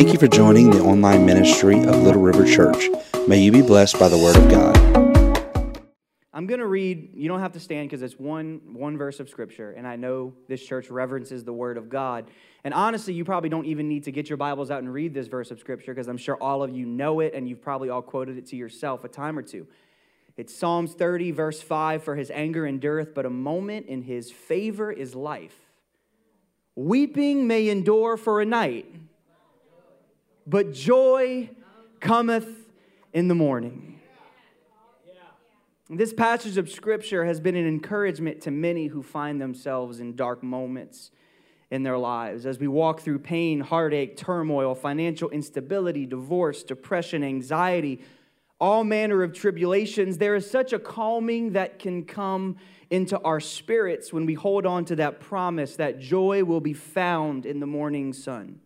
Thank you for joining the online ministry of Little River Church. May you be blessed by the Word of God. I'm going to read, you don't have to stand because it's one, one verse of Scripture, and I know this church reverences the Word of God. And honestly, you probably don't even need to get your Bibles out and read this verse of Scripture because I'm sure all of you know it and you've probably all quoted it to yourself a time or two. It's Psalms 30, verse 5 For his anger endureth, but a moment in his favor is life. Weeping may endure for a night but joy cometh in the morning. This passage of scripture has been an encouragement to many who find themselves in dark moments in their lives. As we walk through pain, heartache, turmoil, financial instability, divorce, depression, anxiety, all manner of tribulations, there is such a calming that can come into our spirits when we hold on to that promise that joy will be found in the morning sun.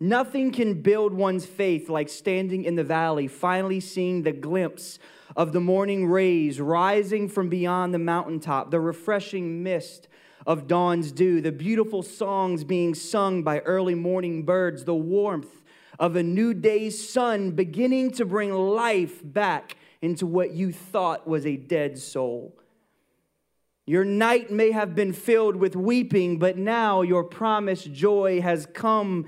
Nothing can build one's faith like standing in the valley, finally seeing the glimpse of the morning rays rising from beyond the mountaintop, the refreshing mist of dawn's dew, the beautiful songs being sung by early morning birds, the warmth of a new day's sun beginning to bring life back into what you thought was a dead soul. Your night may have been filled with weeping, but now your promised joy has come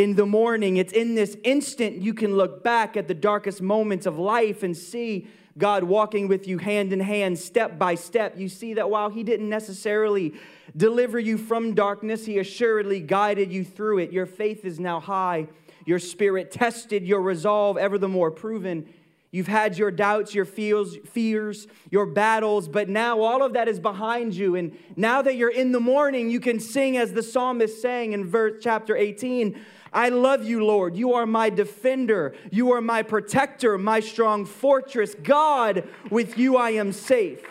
in the morning. It's in this instant you can look back at the darkest moments of life and see God walking with you hand in hand, step by step. You see that while He didn't necessarily deliver you from darkness, He assuredly guided you through it. Your faith is now high, your spirit tested, your resolve ever the more proven. You've had your doubts, your fears, fears, your battles, but now all of that is behind you. And now that you're in the morning, you can sing as the psalmist sang in verse chapter 18. I love you, Lord. You are my defender. You are my protector, my strong fortress. God, with you I am safe.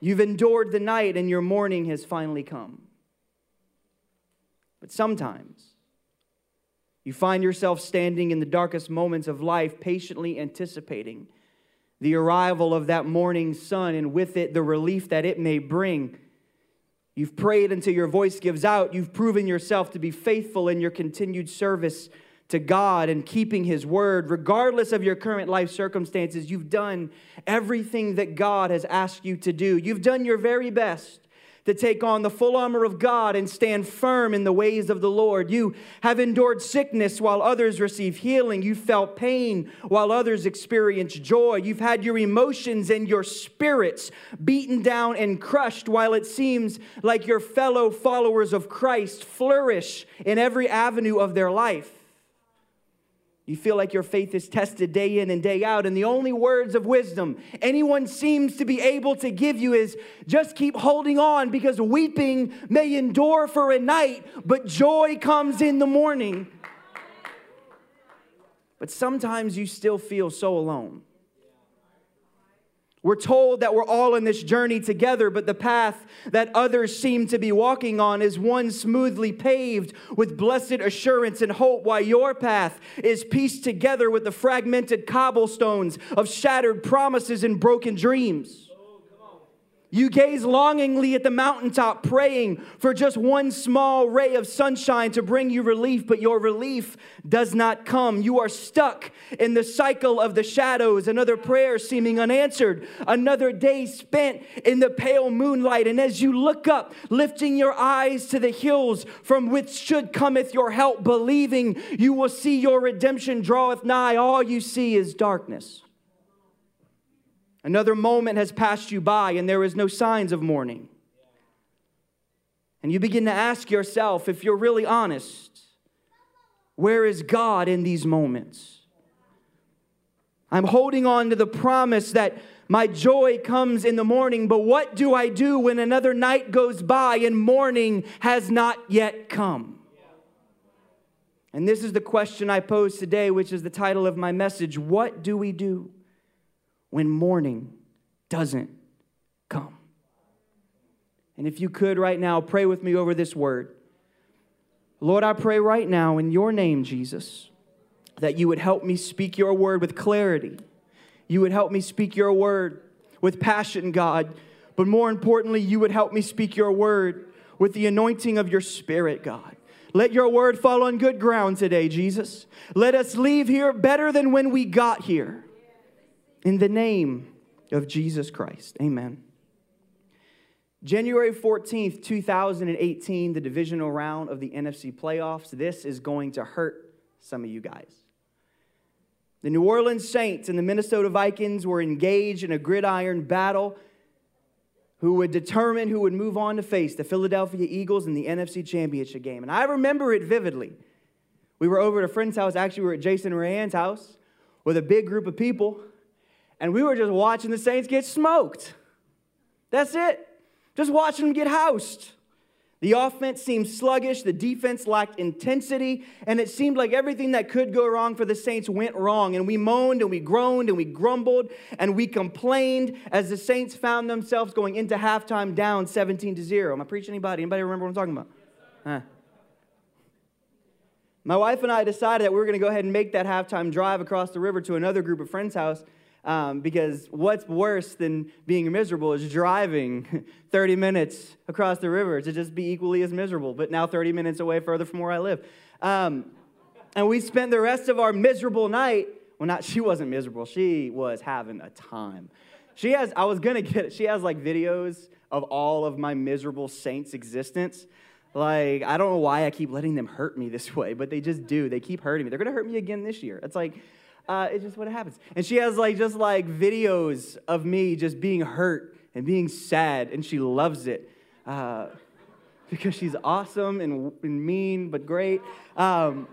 You've endured the night and your morning has finally come. But sometimes you find yourself standing in the darkest moments of life, patiently anticipating the arrival of that morning sun and with it the relief that it may bring. You've prayed until your voice gives out. You've proven yourself to be faithful in your continued service to God and keeping His word. Regardless of your current life circumstances, you've done everything that God has asked you to do. You've done your very best to take on the full armor of God and stand firm in the ways of the Lord. You have endured sickness while others receive healing. You felt pain while others experience joy. You've had your emotions and your spirits beaten down and crushed while it seems like your fellow followers of Christ flourish in every avenue of their life. You feel like your faith is tested day in and day out, and the only words of wisdom anyone seems to be able to give you is just keep holding on because weeping may endure for a night, but joy comes in the morning. But sometimes you still feel so alone. We're told that we're all in this journey together, but the path that others seem to be walking on is one smoothly paved with blessed assurance and hope, while your path is pieced together with the fragmented cobblestones of shattered promises and broken dreams. You gaze longingly at the mountaintop, praying for just one small ray of sunshine to bring you relief, but your relief does not come. You are stuck in the cycle of the shadows, another prayer seeming unanswered, another day spent in the pale moonlight. And as you look up, lifting your eyes to the hills from which should cometh your help, believing you will see your redemption draweth nigh, all you see is darkness. Another moment has passed you by and there is no signs of morning. And you begin to ask yourself, if you're really honest, where is God in these moments? I'm holding on to the promise that my joy comes in the morning, but what do I do when another night goes by and morning has not yet come? And this is the question I pose today, which is the title of my message What do we do? When morning doesn't come. And if you could right now, pray with me over this word. Lord, I pray right now in your name, Jesus, that you would help me speak your word with clarity. You would help me speak your word with passion, God. But more importantly, you would help me speak your word with the anointing of your spirit, God. Let your word fall on good ground today, Jesus. Let us leave here better than when we got here. In the name of Jesus Christ. Amen. January 14th, 2018, the divisional round of the NFC playoffs. This is going to hurt some of you guys. The New Orleans Saints and the Minnesota Vikings were engaged in a gridiron battle who would determine who would move on to face the Philadelphia Eagles in the NFC Championship game. And I remember it vividly. We were over at a friend's house, actually, we were at Jason Rayanne's house with a big group of people, and we were just watching the Saints get smoked. That's it. Just watching them get housed. The offense seemed sluggish, the defense lacked intensity, and it seemed like everything that could go wrong for the Saints went wrong. And we moaned and we groaned and we grumbled and we complained as the Saints found themselves going into halftime down 17 to 0. Am I preaching anybody? Anybody remember what I'm talking about? Huh. My wife and I decided that we were going to go ahead and make that halftime drive across the river to another group of friends' house um, because what's worse than being miserable is driving 30 minutes across the river to just be equally as miserable, but now 30 minutes away further from where I live. Um, and we spent the rest of our miserable night. Well, not she wasn't miserable. She was having a time. She has. I was gonna get. She has like videos of all of my miserable saints' existence. Like I don't know why I keep letting them hurt me this way, but they just do. They keep hurting me. They're gonna hurt me again this year. It's like uh, it's just what happens. And she has like just like videos of me just being hurt and being sad, and she loves it uh, because she's awesome and, and, mean but great. Um,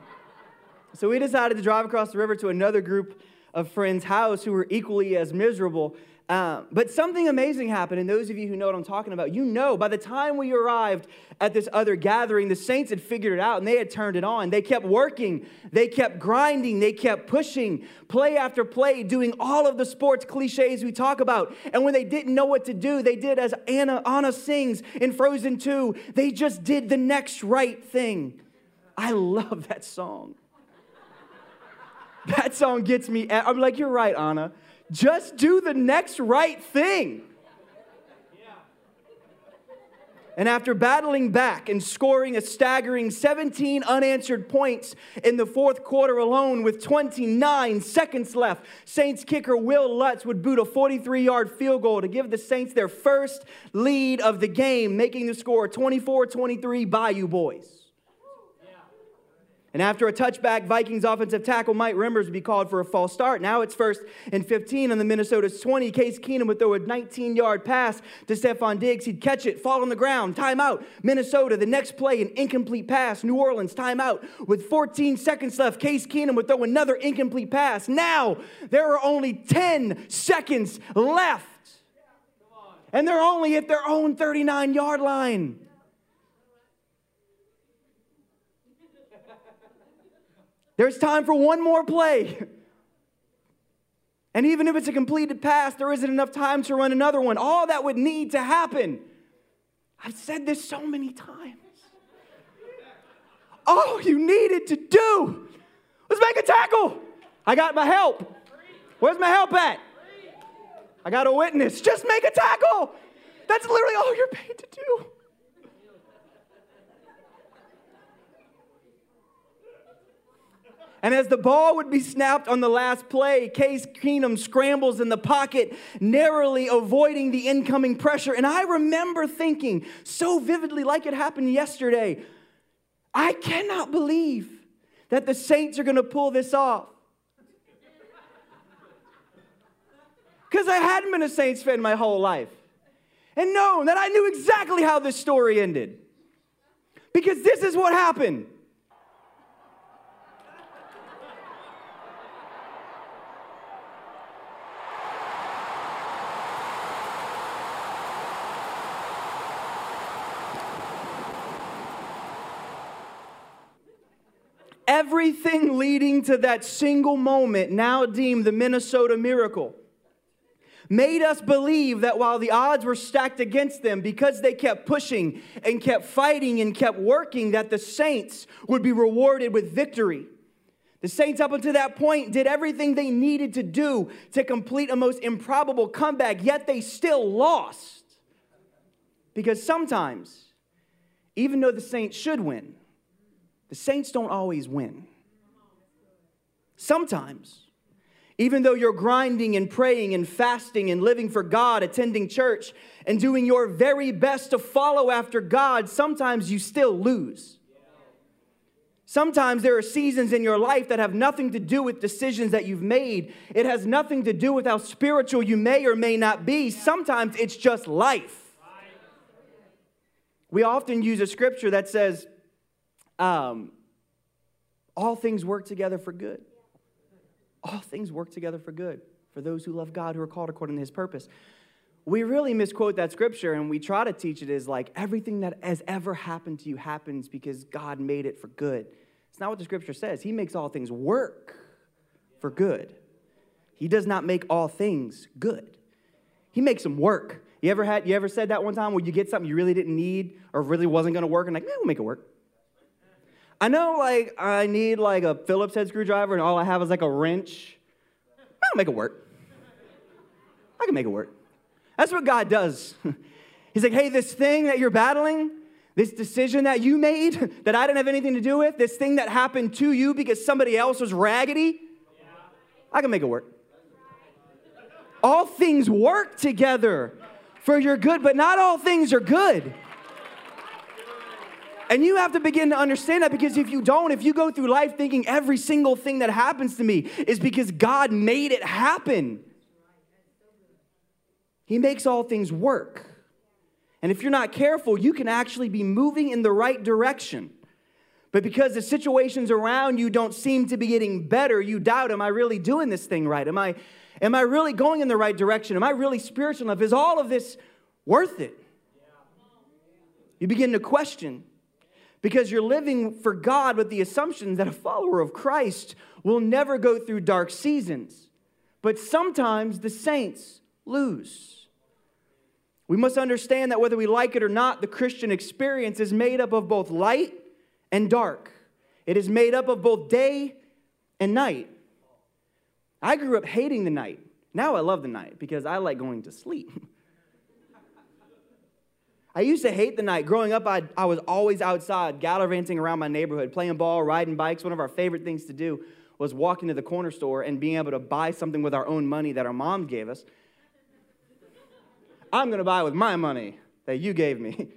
so we decided to drive across the river to another group of friends' house who were equally as miserable uh, but something amazing happened, and those of you who know what I'm talking about, you know by the time we arrived at this other gathering, the saints had figured it out and they had turned it on. They kept working, they kept grinding, they kept pushing, play after play, doing all of the sports cliches we talk about. And when they didn't know what to do, they did as Anna, Anna sings in Frozen 2, they just did the next right thing. I love that song. That song gets me. I'm like, you're right, Anna. Just do the next right thing. And after battling back and scoring a staggering 17 unanswered points in the fourth quarter alone with 29 seconds left, Saints kicker Wil Lutz would boot a 43 yard field goal to give the Saints their first lead of the game, making the score 24 23 Bayou Boys. And after a touchback, Vikings offensive tackle Mike Remmers would be called for a false start. Now it's first and 15 on the Minnesota's 20. Case Keenum would throw a 19 yard pass to Stefon Diggs. He'd catch it, fall on the ground, timeout. Minnesota, the next play, an incomplete pass. New Orleans, timeout. With 14 seconds left, Case Keenum would throw another incomplete pass. Now there are only 10 seconds left. And they're only at their own 39 yard line. There's time for one more play. And even if it's a completed pass, there isn't enough time to run another one. All that would need to happen. I've said this so many times. All you needed to do was make a tackle. I got my help. Where's my help at? I got a witness. Just make a tackle. That's literally all you're paid to do. And as the ball would be snapped on the last play, Case Keenum scrambles in the pocket, narrowly avoiding the incoming pressure. And I remember thinking so vividly, like it happened yesterday, I cannot believe that the Saints are going to pull this off. Because I hadn't been a Saints fan my whole life. And known that I knew exactly how this story ended. Because this is what happened. Everything leading to that single moment, now deemed the Minnesota miracle, made us believe that while the odds were stacked against them, because they kept pushing and kept fighting and kept working, that the Saints would be rewarded with victory. The Saints, up until that point, did everything they needed to do to complete a most improbable comeback, yet they still lost. Because sometimes, even though the Saints should win, the saints don't always win. Sometimes, even though you're grinding and praying and fasting and living for God, attending church, and doing your very best to follow after God, sometimes you still lose. Sometimes there are seasons in your life that have nothing to do with decisions that you've made. It has nothing to do with how spiritual you may or may not be. Sometimes it's just life. We often use a scripture that says, um, all things work together for good all things work together for good for those who love God, who are called according to his purpose. We really misquote that scripture and we try to teach it as like everything that has ever happened to you happens because God made it for good. It's not what the scripture says. He makes all things work for good. He does not make all things good. He makes them work. You ever had you ever said that one time where you get something you really didn't need or really wasn't going to work and like, eh, we'll make it work. I know, like, I need like a Phillips head screwdriver, and all I have is like a wrench. I'll make it work. I can make it work. That's what God does. He's like, hey, this thing that you're battling, this decision that you made that I didn't have anything to do with, this thing that happened to you because somebody else was raggedy, I can make it work. All things work together for your good, but not all things are good. And you have to begin to understand that because if you don't, if you go through life thinking every single thing that happens to me is because God made it happen, He makes all things work. And if you're not careful, you can actually be moving in the right direction. But because the situations around you don't seem to be getting better, you doubt, am I really doing this thing right? Am I, am I really going in the right direction? Am I really spiritual enough? Is all of this worth it? You begin to question because you're living for God with the assumption that a follower of Christ will never go through dark seasons. But sometimes the saints lose. We must understand that whether we like it or not, the Christian experience is made up of both light and dark. It is made up of both day and night. I grew up hating the night. Now I love the night because I like going to sleep. I used to hate the night. Growing up, I, I was always outside, gallivanting around my neighborhood, playing ball, riding bikes. One of our favorite things to do was walking to the corner store and being able to buy something with our own money that our mom gave us. I'm going to buy with my money that you gave me.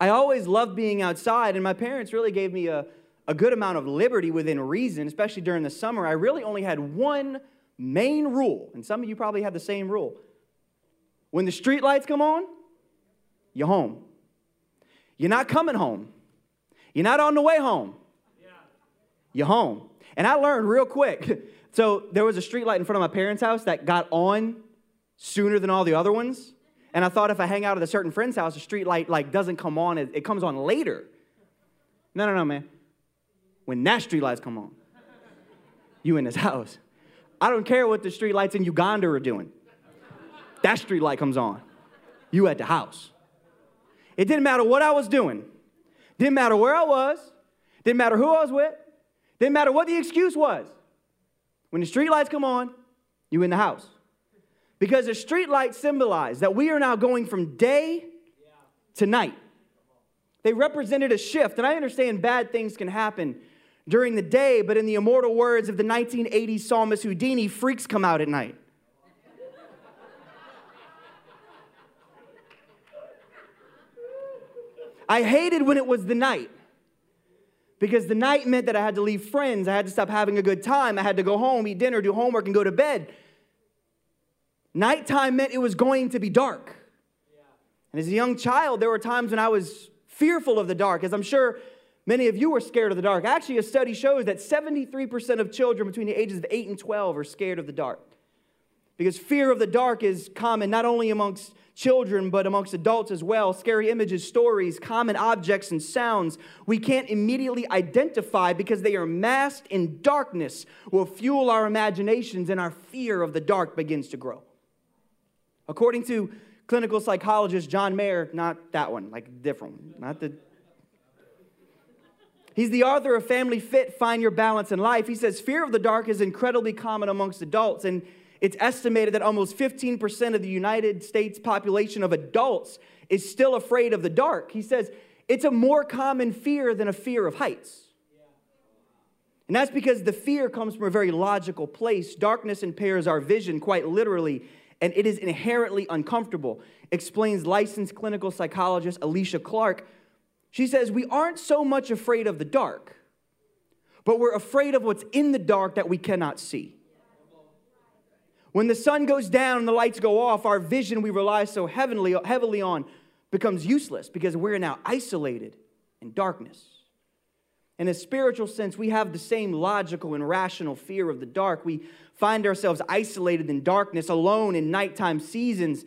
I always loved being outside, and my parents really gave me a, a good amount of liberty within reason, especially during the summer. I really only had one main rule, and some of you probably have the same rule. When the street lights come on, you're home. You're not coming home. You're not on the way home. You're home. And I learned real quick. So there was a street light in front of my parents' house that got on sooner than all the other ones. And I thought if I hang out at a certain friend's house, the street light like doesn't come on, it, it comes on later. No, no, no, man. When that street lights come on, you in this house. I don't care what the street lights in Uganda are doing. That street light comes on. You at the house. It didn't matter what I was doing. Didn't matter where I was. Didn't matter who I was with. Didn't matter what the excuse was. When the street lights come on, you in the house. Because the street lights symbolize that we are now going from day to night. They represented a shift, and I understand bad things can happen during the day, but in the immortal words of the 1980s psalmist Whodini, freaks come out at night. I hated when it was the night because the night meant that I had to leave friends. I had to stop having a good time. I had to go home, eat dinner, do homework, and go to bed. Nighttime meant it was going to be dark. And as a young child, there were times when I was fearful of the dark, as I'm sure many of you were scared of the dark. Actually, a study shows that 73% of children between the ages of 8 and 12 are scared of the dark. Because fear of the dark is common not only amongst children, but amongst adults as well. Scary images, stories, common objects, and sounds we can't immediately identify because they are masked in darkness will fuel our imaginations and our fear of the dark begins to grow. According to clinical psychologist John Mayer, not that one, like different one, not the He's the author of Family Fit, Find Your Balance in Life. He says fear of the dark is incredibly common amongst adults and it's estimated that almost 15% of the United States population of adults is still afraid of the dark. He says, it's a more common fear than a fear of heights. And that's because the fear comes from a very logical place. Darkness impairs our vision quite literally, and it is inherently uncomfortable, explains licensed clinical psychologist Alicia Clark. She says, We aren't so much afraid of the dark, but we're afraid of what's in the dark that we cannot see. When the sun goes down and the lights go off, our vision we rely so heavily, heavily on becomes useless because we're now isolated in darkness. In a spiritual sense, we have the same logical and rational fear of the dark. We find ourselves isolated in darkness, alone in nighttime seasons,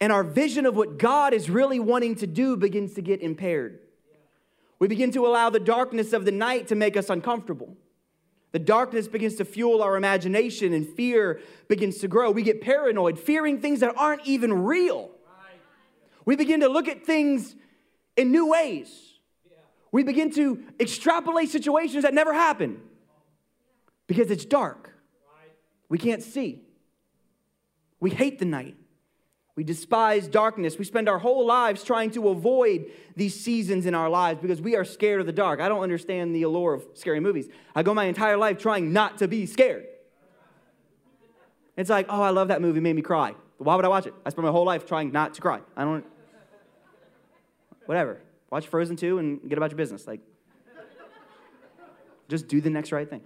and our vision of what God is really wanting to do begins to get impaired. We begin to allow the darkness of the night to make us uncomfortable. The darkness begins to fuel our imagination, and fear begins to grow. We get paranoid, fearing things that aren't even real. We begin to look at things in new ways. We begin to extrapolate situations that never happen because it's dark. We can't see. We hate the night. We despise darkness. We spend our whole lives trying to avoid these seasons in our lives because we are scared of the dark. I don't understand the allure of scary movies. I go my entire life trying not to be scared. It's like, oh, I love that movie, made me cry. Why would I watch it? I spent my whole life trying not to cry. I don't, whatever. Watch Frozen 2 and get about your business. Like, just do the next right thing.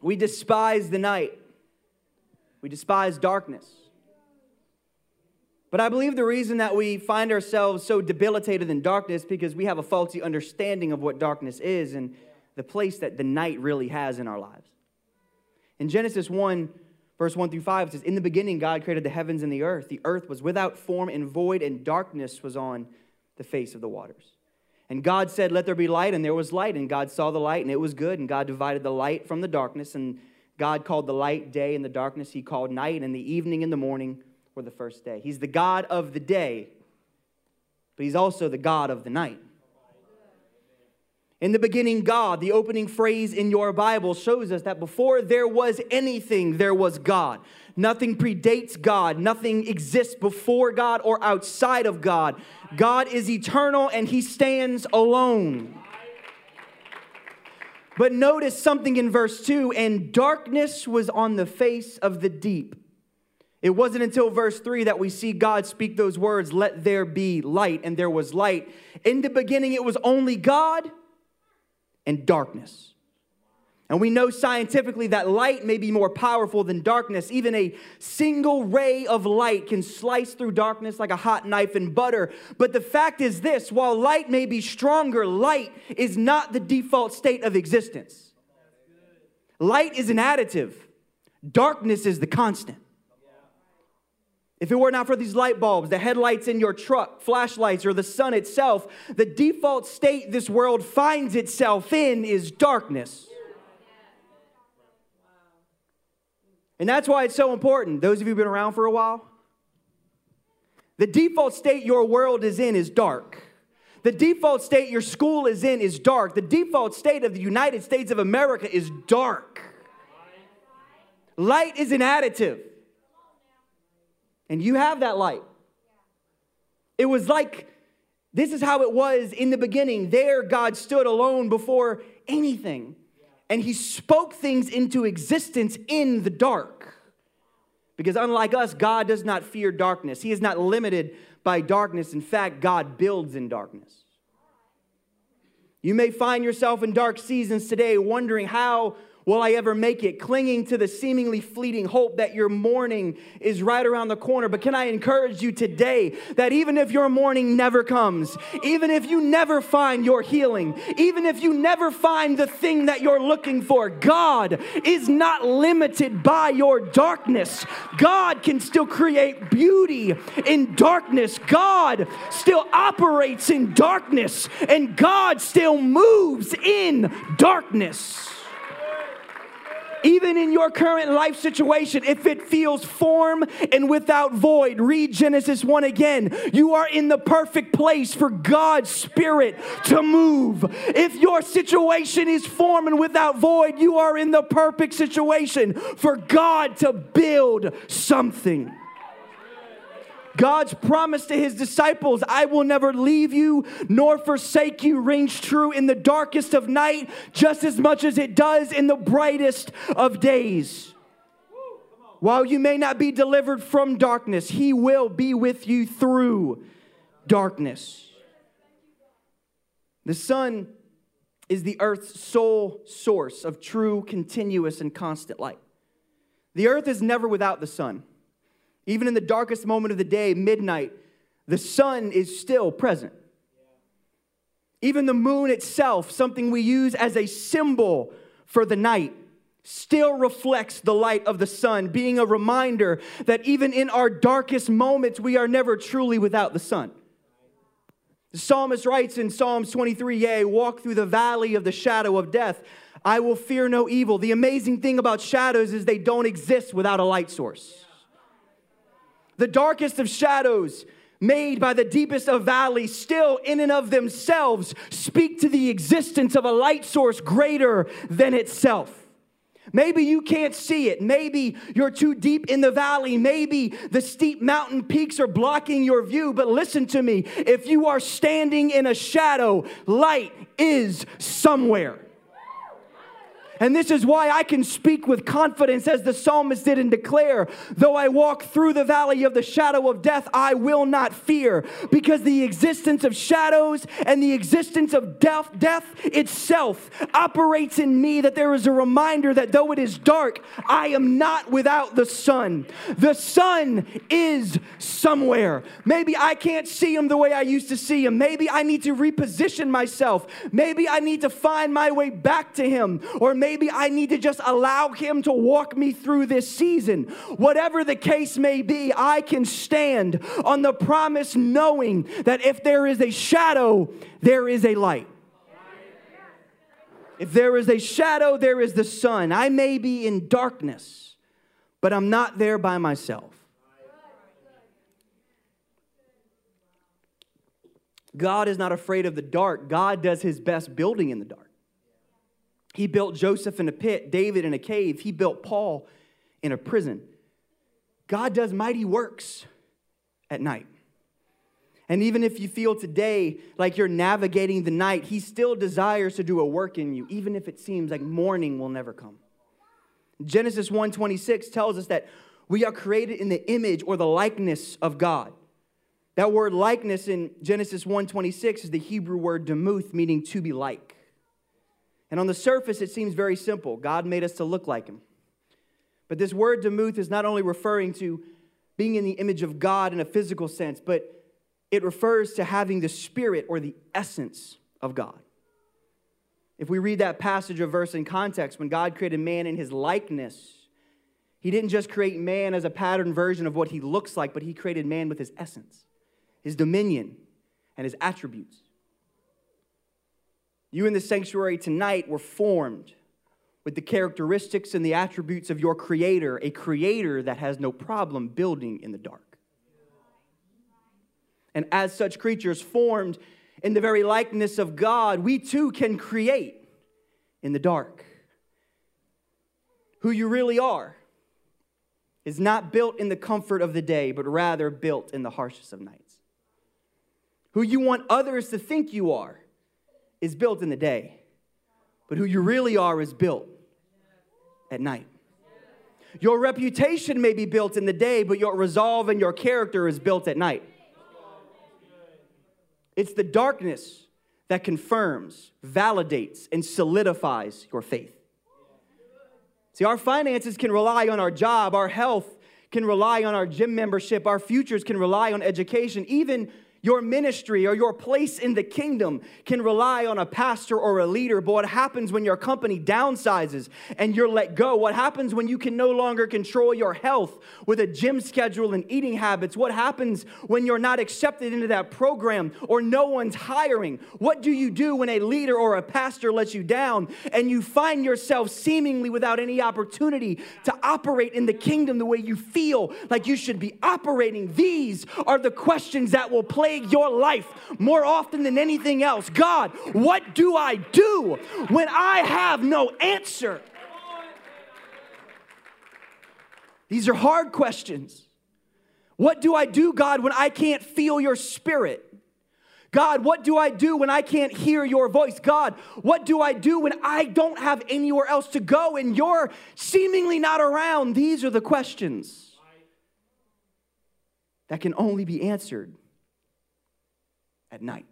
We despise the night. We despise darkness. But I believe the reason that we find ourselves so debilitated in darkness because we have a faulty understanding of what darkness is and the place that the night really has in our lives. In Genesis 1, Verse 1 through 5 it says, In the beginning, God created the heavens and the earth. The earth was without form and void, and darkness was on the face of the waters. And God said, Let there be light, and there was light. And God saw the light, and it was good. And God divided the light from the darkness. And God called the light day, and the darkness he called night. And the evening and the morning were the first day. He's the God of the day, but he's also the God of the night. In the beginning, God, the opening phrase in your Bible shows us that before there was anything, there was God. Nothing predates God, nothing exists before God or outside of God. God is eternal and he stands alone. But notice something in verse 2 and darkness was on the face of the deep. It wasn't until verse 3 that we see God speak those words, let there be light, and there was light. In the beginning, it was only God and darkness. And we know scientifically that light may be more powerful than darkness. Even a single ray of light can slice through darkness like a hot knife in butter. But the fact is this while light may be stronger, light is not the default state of existence. Light is an additive, darkness is the constant. If it were not for these light bulbs, the headlights in your truck, flashlights, or the sun itself, the default state this world finds itself in is darkness. And that's why it's so important. Those of you who've been around for a while, the default state your world is in is dark. The default state your school is in is dark. The default state of the United States of America is dark. Light is an additive. And you have that light. It was like this is how it was in the beginning. There, God stood alone before anything, and He spoke things into existence in the dark. Because unlike us, God does not fear darkness, He is not limited by darkness. In fact, God builds in darkness. You may find yourself in dark seasons today wondering how Will I ever make it? Clinging to the seemingly fleeting hope that your morning is right around the corner. But can I encourage you today that even if your morning never comes, even if you never find your healing, even if you never find the thing that you're looking for, God is not limited by your darkness. God can still create beauty in darkness. God still operates in darkness, and God still moves in darkness. Even in your current life situation, if it feels form and without void, read Genesis 1 again. You are in the perfect place for God's Spirit to move. If your situation is form and without void, you are in the perfect situation for God to build something. God's promise to his disciples, I will never leave you nor forsake you, rings true in the darkest of night just as much as it does in the brightest of days. While you may not be delivered from darkness, he will be with you through darkness. The sun is the earth's sole source of true, continuous, and constant light. The earth is never without the sun. Even in the darkest moment of the day, midnight, the sun is still present. Even the moon itself, something we use as a symbol for the night, still reflects the light of the sun, being a reminder that even in our darkest moments, we are never truly without the sun. The psalmist writes in Psalms 23 Yea, walk through the valley of the shadow of death. I will fear no evil. The amazing thing about shadows is they don't exist without a light source. The darkest of shadows, made by the deepest of valleys, still in and of themselves speak to the existence of a light source greater than itself. Maybe you can't see it. Maybe you're too deep in the valley. Maybe the steep mountain peaks are blocking your view. But listen to me if you are standing in a shadow, light is somewhere. And this is why I can speak with confidence as the psalmist did and declare, though I walk through the valley of the shadow of death, I will not fear, because the existence of shadows and the existence of death, death itself operates in me that there is a reminder that though it is dark, I am not without the sun. The sun is somewhere. Maybe I can't see him the way I used to see him. Maybe I need to reposition myself. Maybe I need to find my way back to him. Or maybe I need to just allow Him to walk me through this season. Whatever the case may be, I can stand on the promise knowing that if there is a shadow, there is a light. If there is a shadow, there is the sun. I may be in darkness, but I'm not there by myself. God is not afraid of the dark. God does his best building in the dark. He built Joseph in a pit, David in a cave, he built Paul in a prison. God does mighty works at night. And even if you feel today like you're navigating the night, he still desires to do a work in you, even if it seems like morning will never come. Genesis 1:26 tells us that we are created in the image or the likeness of God. That word likeness in Genesis 1:26 is the Hebrew word demuth, meaning to be like. And on the surface, it seems very simple. God made us to look like him. But this word demuth is not only referring to being in the image of God in a physical sense, but it refers to having the spirit or the essence of God. If we read that passage or verse in context, when God created man in his likeness, he didn't just create man as a pattern version of what he looks like, but he created man with his essence, his dominion, and his attributes. You in the sanctuary tonight were formed with the characteristics and the attributes of your creator, a creator that has no problem building in the dark. And as such creatures formed in the very likeness of God, we too can create in the dark. Who you really are is not built in the comfort of the day, but rather built in the harshest of nights. Who you want others to think you are is built in the day, but who you really are is built at night. Your reputation may be built in the day, but your resolve and your character is built at night. It's the darkness that confirms, validates, and solidifies your faith. See, our finances can rely on our job, our health can rely on our gym membership, our futures can rely on education, even your ministry or your place in the kingdom can rely on a pastor or a leader, but what happens when your company downsizes and you're let go? What happens when you can no longer control your health with a gym schedule and eating habits? What happens when you're not accepted into that program or no one's hiring? What do you do when a leader or a pastor lets you down and you find yourself seemingly without any opportunity to operate in the kingdom the way you feel like you should be operating? These are the questions that will play plague your life more often than anything else. God, what do I do when I have no answer? These are hard questions. What do I do, God, when I can't feel your spirit? God, what do I do when I can't hear your voice? God, what do I do when I don't have anywhere else to go and you're seemingly not around? These are the questions that can only be answered at night.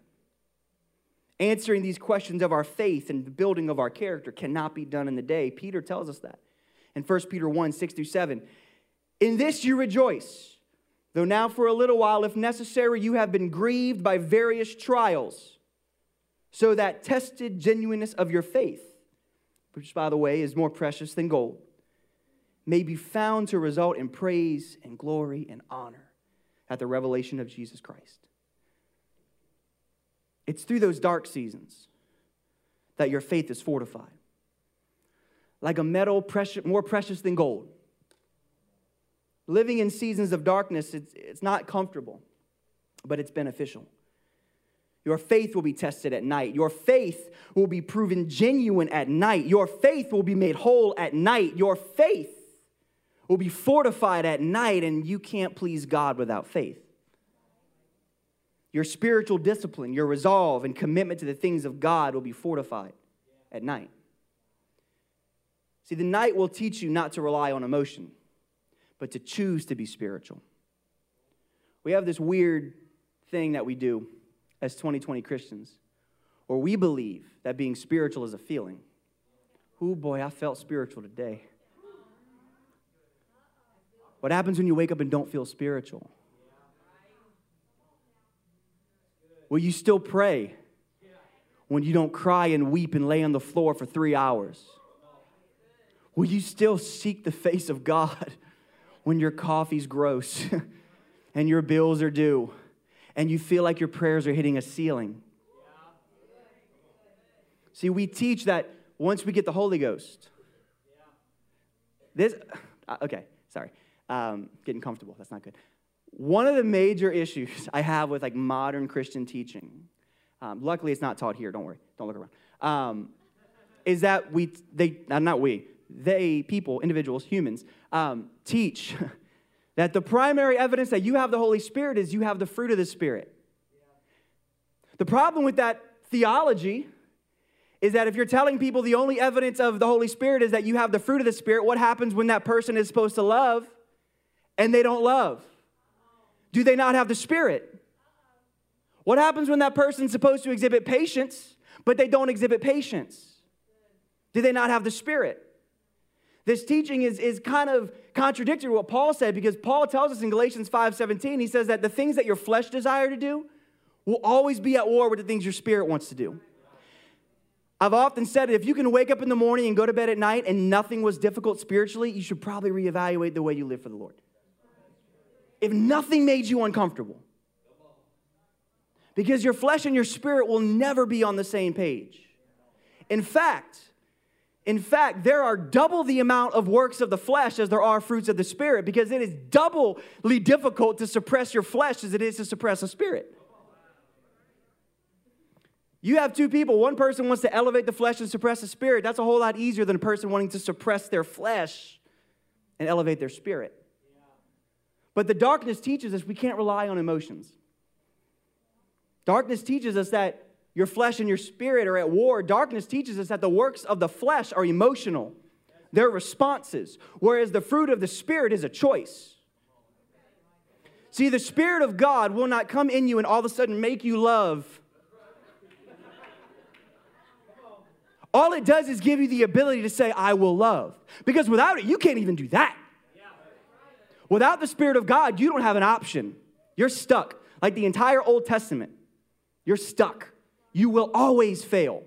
Answering these questions of our faith and the building of our character cannot be done in the day. Peter tells us that in 1 Peter 1 6 through 7. In this you rejoice, though now for a little while, if necessary, you have been grieved by various trials, so that tested genuineness of your faith, which, by the way, is more precious than gold, may be found to result in praise and glory and honor at the revelation of Jesus Christ. It's through those dark seasons that your faith is fortified. Like a metal precious, more precious than gold. Living in seasons of darkness, it's, it's not comfortable, but it's beneficial. Your faith will be tested at night. Your faith will be proven genuine at night. Your faith will be made whole at night. Your faith will be fortified at night, and you can't please God without faith. Your spiritual discipline, your resolve, and commitment to the things of God will be fortified at night. See, the night will teach you not to rely on emotion, but to choose to be spiritual. We have this weird thing that we do as 2020 Christians, where we believe that being spiritual is a feeling. Oh boy, I felt spiritual today. What happens when you wake up and don't feel spiritual? Will you still pray when you don't cry and weep and lay on the floor for three hours? Will you still seek the face of God when your coffee's gross and your bills are due and you feel like your prayers are hitting a ceiling? See, we teach that once we get the Holy Ghost, this, uh, okay, sorry, um, getting comfortable, that's not good. One of the major issues I have with like modern Christian teaching, um, luckily it's not taught here. Don't worry, don't look around. Um, is that we they uh, not we they people individuals humans um, teach that the primary evidence that you have the Holy Spirit is you have the fruit of the Spirit. The problem with that theology is that if you're telling people the only evidence of the Holy Spirit is that you have the fruit of the Spirit, what happens when that person is supposed to love and they don't love? Do they not have the Spirit? What happens when that person's supposed to exhibit patience, but they don't exhibit patience? Do they not have the Spirit? This teaching is, is kind of contradictory to what Paul said because Paul tells us in Galatians 5:17, he says that the things that your flesh desire to do will always be at war with the things your spirit wants to do. I've often said it, if you can wake up in the morning and go to bed at night and nothing was difficult spiritually, you should probably reevaluate the way you live for the Lord if nothing made you uncomfortable. Because your flesh and your spirit will never be on the same page. In fact, in fact, there are double the amount of works of the flesh as there are fruits of the spirit because it is doubly difficult to suppress your flesh as it is to suppress a spirit. You have two people. One person wants to elevate the flesh and suppress the spirit. That's a whole lot easier than a person wanting to suppress their flesh and elevate their spirit. But the darkness teaches us we can't rely on emotions. Darkness teaches us that your flesh and your spirit are at war. Darkness teaches us that the works of the flesh are emotional, they're responses, whereas the fruit of the spirit is a choice. See, the Spirit of God will not come in you and all of a sudden make you love. All it does is give you the ability to say, I will love. Because without it, you can't even do that. Without the Spirit of God, you don't have an option. You're stuck. Like the entire Old Testament, you're stuck. You will always fail.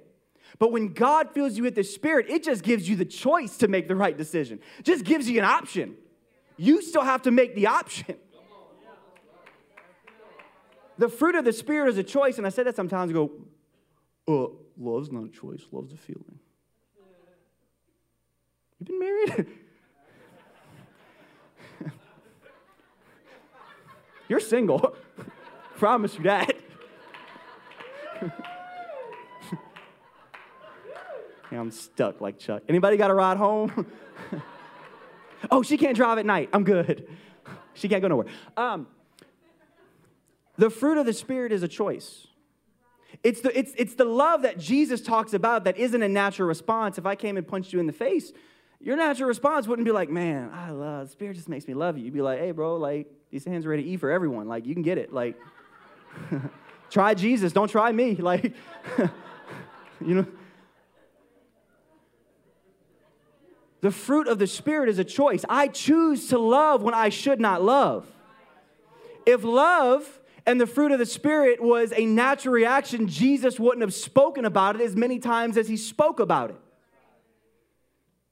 But when God fills you with the Spirit, it just gives you the choice to make the right decision, just gives you an option. You still have to make the option. The fruit of the Spirit is a choice, and I say that sometimes go, uh, love's not a choice, love's a feeling. You've been married? You're single. Promise you that. yeah, I'm stuck like Chuck. Anybody got a ride home? oh, she can't drive at night. I'm good. she can't go nowhere. Um, the fruit of the Spirit is a choice. It's the, it's, it's the love that Jesus talks about that isn't a natural response. If I came and punched you in the face, your natural response wouldn't be like, man, I love, the Spirit just makes me love you. You'd be like, hey, bro, like, these hands are ready to eat for everyone. Like, you can get it. Like, try Jesus, don't try me. Like, you know. The fruit of the Spirit is a choice. I choose to love when I should not love. If love and the fruit of the Spirit was a natural reaction, Jesus wouldn't have spoken about it as many times as he spoke about it.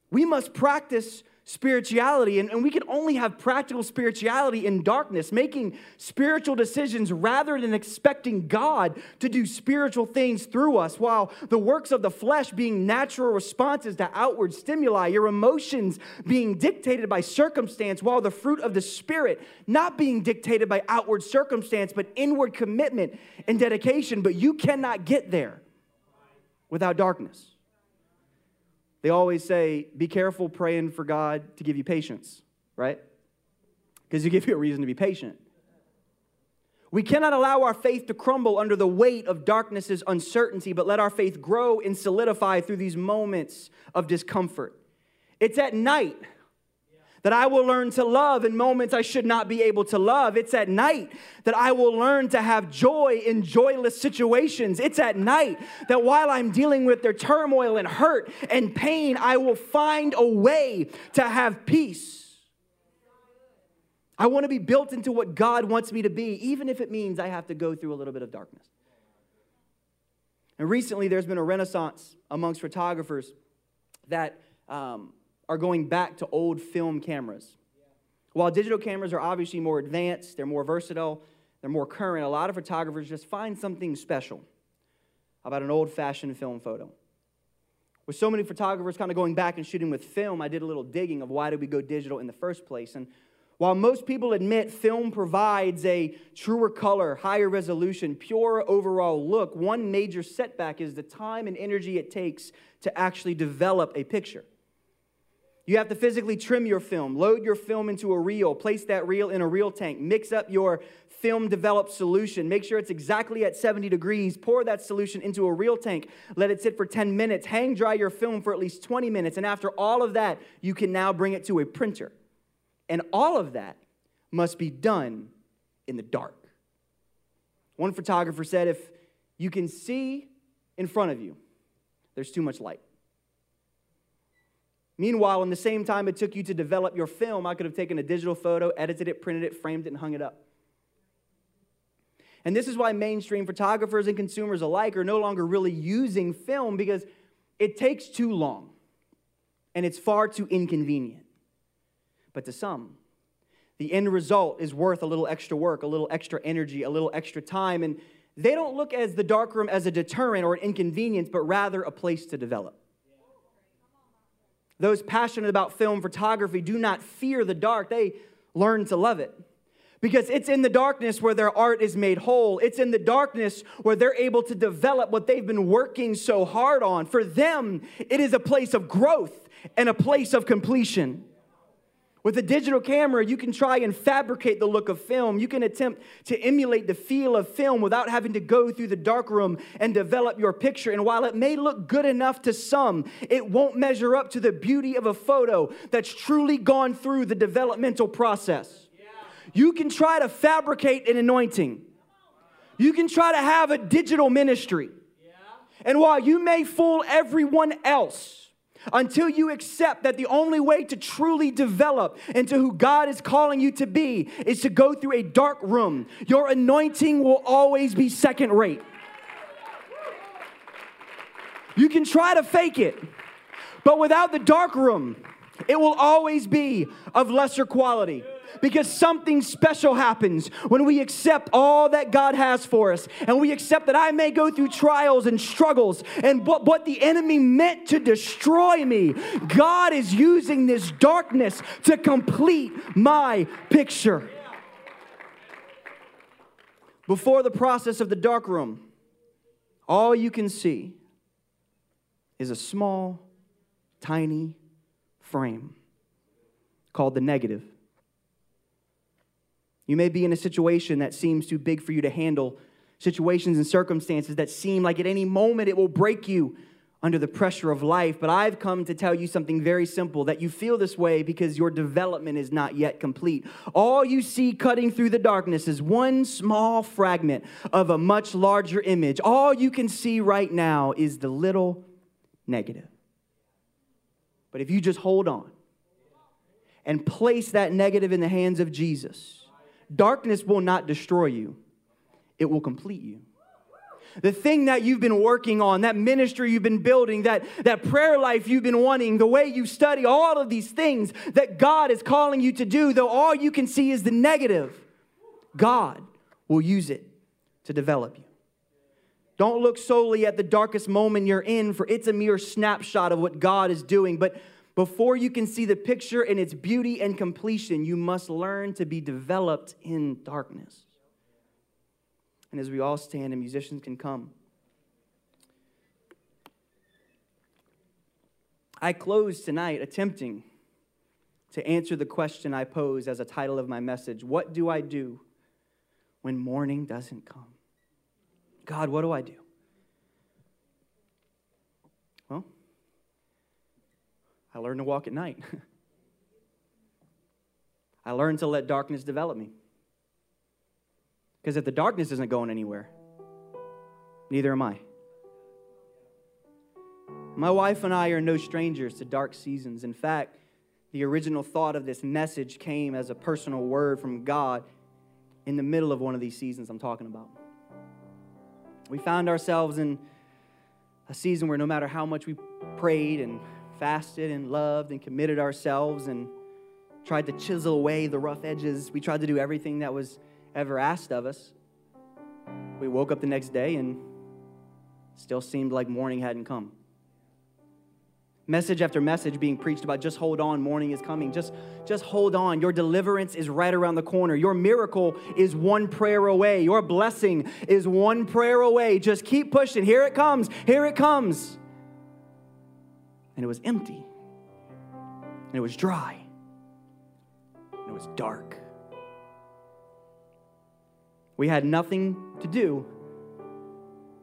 We must practice spirituality, and, and we can only have practical spirituality in darkness, making spiritual decisions rather than expecting God to do spiritual things through us, while the works of the flesh being natural responses to outward stimuli, your emotions being dictated by circumstance, while the fruit of the Spirit not being dictated by outward circumstance, but inward commitment and dedication. But you cannot get there without darkness. They always say, be careful praying for God to give you patience, right? Because you give you a reason to be patient. We cannot allow our faith to crumble under the weight of darkness's uncertainty, but let our faith grow and solidify through these moments of discomfort. It's at night that I will learn to love in moments I should not be able to love. It's at night that I will learn to have joy in joyless situations. It's at night that while I'm dealing with their turmoil and hurt and pain, I will find a way to have peace. I want to be built into what God wants me to be, even if it means I have to go through a little bit of darkness. And recently, there's been a renaissance amongst photographers that um, are going back to old film cameras. While digital cameras are obviously more advanced, they're more versatile, they're more current, a lot of photographers just find something special about an old fashioned film photo. With so many photographers kind of going back and shooting with film, I did a little digging of why did we go digital in the first place. And while most people admit film provides a truer color, higher resolution, pure overall look, one major setback is the time and energy it takes to actually develop a picture. You have to physically trim your film, load your film into a reel, place that reel in a reel tank, mix up your film developed solution, make sure it's exactly at 70 degrees, pour that solution into a reel tank, let it sit for 10 minutes, hang dry your film for at least 20 minutes, and after all of that, you can now bring it to a printer. And all of that must be done in the dark. One photographer said if you can see in front of you, there's too much light. Meanwhile, in the same time it took you to develop your film, I could have taken a digital photo, edited it, printed it, framed it, and hung it up. And this is why mainstream photographers and consumers alike are no longer really using film because it takes too long and it's far too inconvenient. But to some, the end result is worth a little extra work, a little extra energy, a little extra time. And they don't look as the darkroom as a deterrent or an inconvenience, but rather a place to develop. Those passionate about film photography do not fear the dark, they learn to love it. Because it's in the darkness where their art is made whole. It's in the darkness where they're able to develop what they've been working so hard on. For them, it is a place of growth and a place of completion. With a digital camera, you can try and fabricate the look of film. You can attempt to emulate the feel of film without having to go through the darkroom and develop your picture. And while it may look good enough to some, it won't measure up to the beauty of a photo that's truly gone through the developmental process. You can try to fabricate an anointing, you can try to have a digital ministry. And while you may fool everyone else, until you accept that the only way to truly develop into who God is calling you to be is to go through a dark room. Your anointing will always be second rate. You can try to fake it, but without the dark room, it will always be of lesser quality because something special happens when we accept all that God has for us and we accept that I may go through trials and struggles and what, what the enemy meant to destroy me, God is using this darkness to complete my picture. Before the process of the dark room, all you can see is a small, tiny frame called the negative. You may be in a situation that seems too big for you to handle, situations and circumstances that seem like at any moment it will break you under the pressure of life. But I've come to tell you something very simple that you feel this way because your development is not yet complete. All you see cutting through the darkness is one small fragment of a much larger image. All you can see right now is the little negative. But if you just hold on and place that negative in the hands of Jesus, darkness will not destroy you, it will complete you the thing that you've been working on, that ministry you've been building, that, that prayer life you've been wanting, the way you study, all of these things that God is calling you to do, though all you can see is the negative, God will use it to develop you. Don't look solely at the darkest moment you're in, for it's a mere snapshot of what God is doing. But before you can see the picture in its beauty and completion, you must learn to be developed in darkness. And as we all stand and musicians can come, I close tonight attempting to answer the question I pose as a title of my message What do I do when morning doesn't come? God, what do I do? Well, I learned to walk at night. I learned to let darkness develop me. Because if the darkness isn't going anywhere, neither am I. My wife and I are no strangers to dark seasons. In fact, the original thought of this message came as a personal word from God in the middle of one of these seasons I'm talking about. We found ourselves in a season where no matter how much we prayed and fasted and loved and committed ourselves and tried to chisel away the rough edges, we tried to do everything that was ever asked of us. We woke up the next day and still seemed like morning hadn't come. Message after message being preached about just hold on, morning is coming. Just, just hold on. Your deliverance is right around the corner. Your miracle is one prayer away. Your blessing is one prayer away. Just keep pushing. Here it comes. Here it comes. And it was empty. And it was dry. And it was dark. We had nothing to do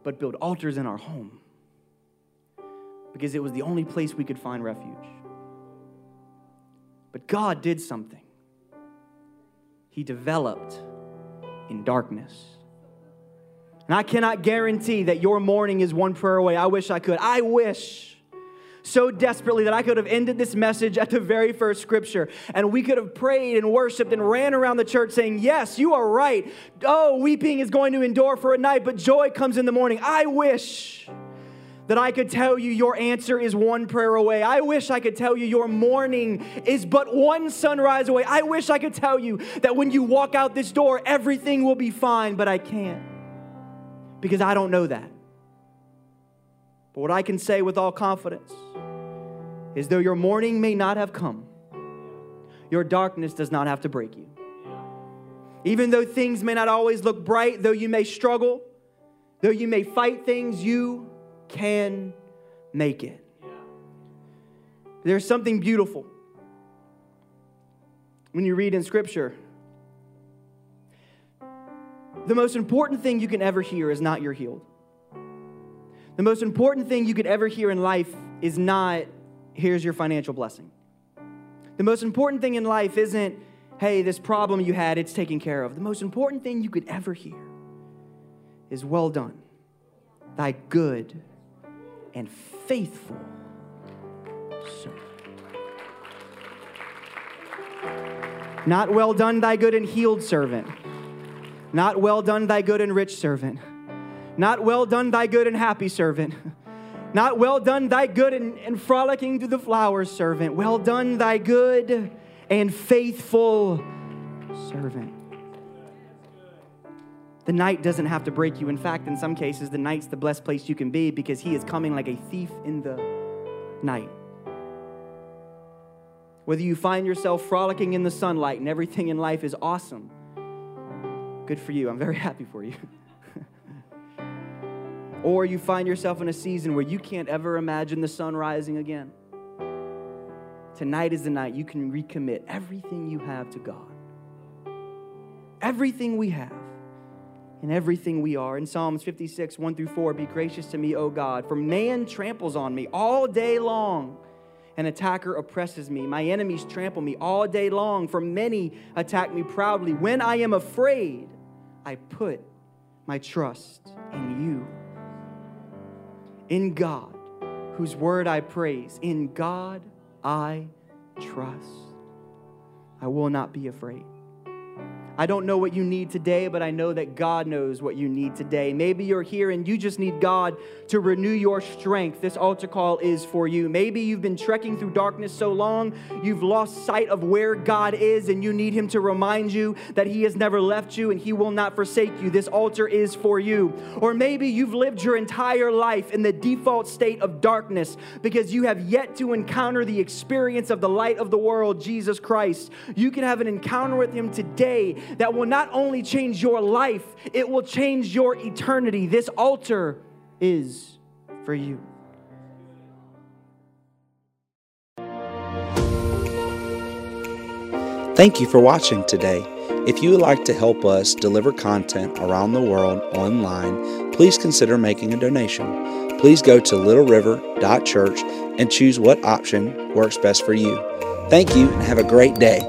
but build altars in our home because it was the only place we could find refuge. But God did something. He developed in darkness. And I cannot guarantee that your morning is one prayer away. I wish I could. I wish so desperately that I could have ended this message at the very first scripture. And we could have prayed and worshiped and ran around the church saying, Yes, you are right. Oh, weeping is going to endure for a night, but joy comes in the morning. I wish that I could tell you your answer is one prayer away. I wish I could tell you your morning is but one sunrise away. I wish I could tell you that when you walk out this door, everything will be fine, but I can't because I don't know that. But what I can say with all confidence is though your morning may not have come, your darkness does not have to break you. Even though things may not always look bright, though you may struggle, though you may fight things, you can make it. There's something beautiful when you read in Scripture. The most important thing you can ever hear is not you're healed. The most important thing you could ever hear in life is not, here's your financial blessing. The most important thing in life isn't, hey, this problem you had, it's taken care of. The most important thing you could ever hear is, well done, thy good and faithful servant. Not well done, thy good and healed servant. Not well done, thy good and rich servant not well done, thy good and happy servant. Not well done, thy good and, and frolicking through the flowers, servant. Well done, thy good and faithful servant. The night doesn't have to break you. In fact, in some cases, the night's the blessed place you can be because he is coming like a thief in the night. Whether you find yourself frolicking in the sunlight and everything in life is awesome, good for you. I'm very happy for you. Or you find yourself in a season where you can't ever imagine the sun rising again. Tonight is the night you can recommit everything you have to God. everything we have and everything we are. In Psalms 56, 1 through 4, be gracious to me, O God, for man tramples on me all day long. An attacker oppresses me. My enemies trample me all day long, for many attack me proudly. When I am afraid, I put my trust in you. In God, whose word I praise, in God I trust. I will not be afraid. I don't know what you need today, but I know that God knows what you need today. Maybe you're here and you just need God to renew your strength. This altar call is for you. Maybe you've been trekking through darkness so long, you've lost sight of where God is, and you need Him to remind you that He has never left you and He will not forsake you. This altar is for you. Or maybe you've lived your entire life in the default state of darkness because you have yet to encounter the experience of the light of the world, Jesus Christ. You can have an encounter with Him today that will not only change your life, it will change your eternity. This altar is for you. Thank you for watching today. If you would like to help us deliver content around the world online, please consider making a donation. Please go to littleriver.church and choose what option works best for you. Thank you and have a great day.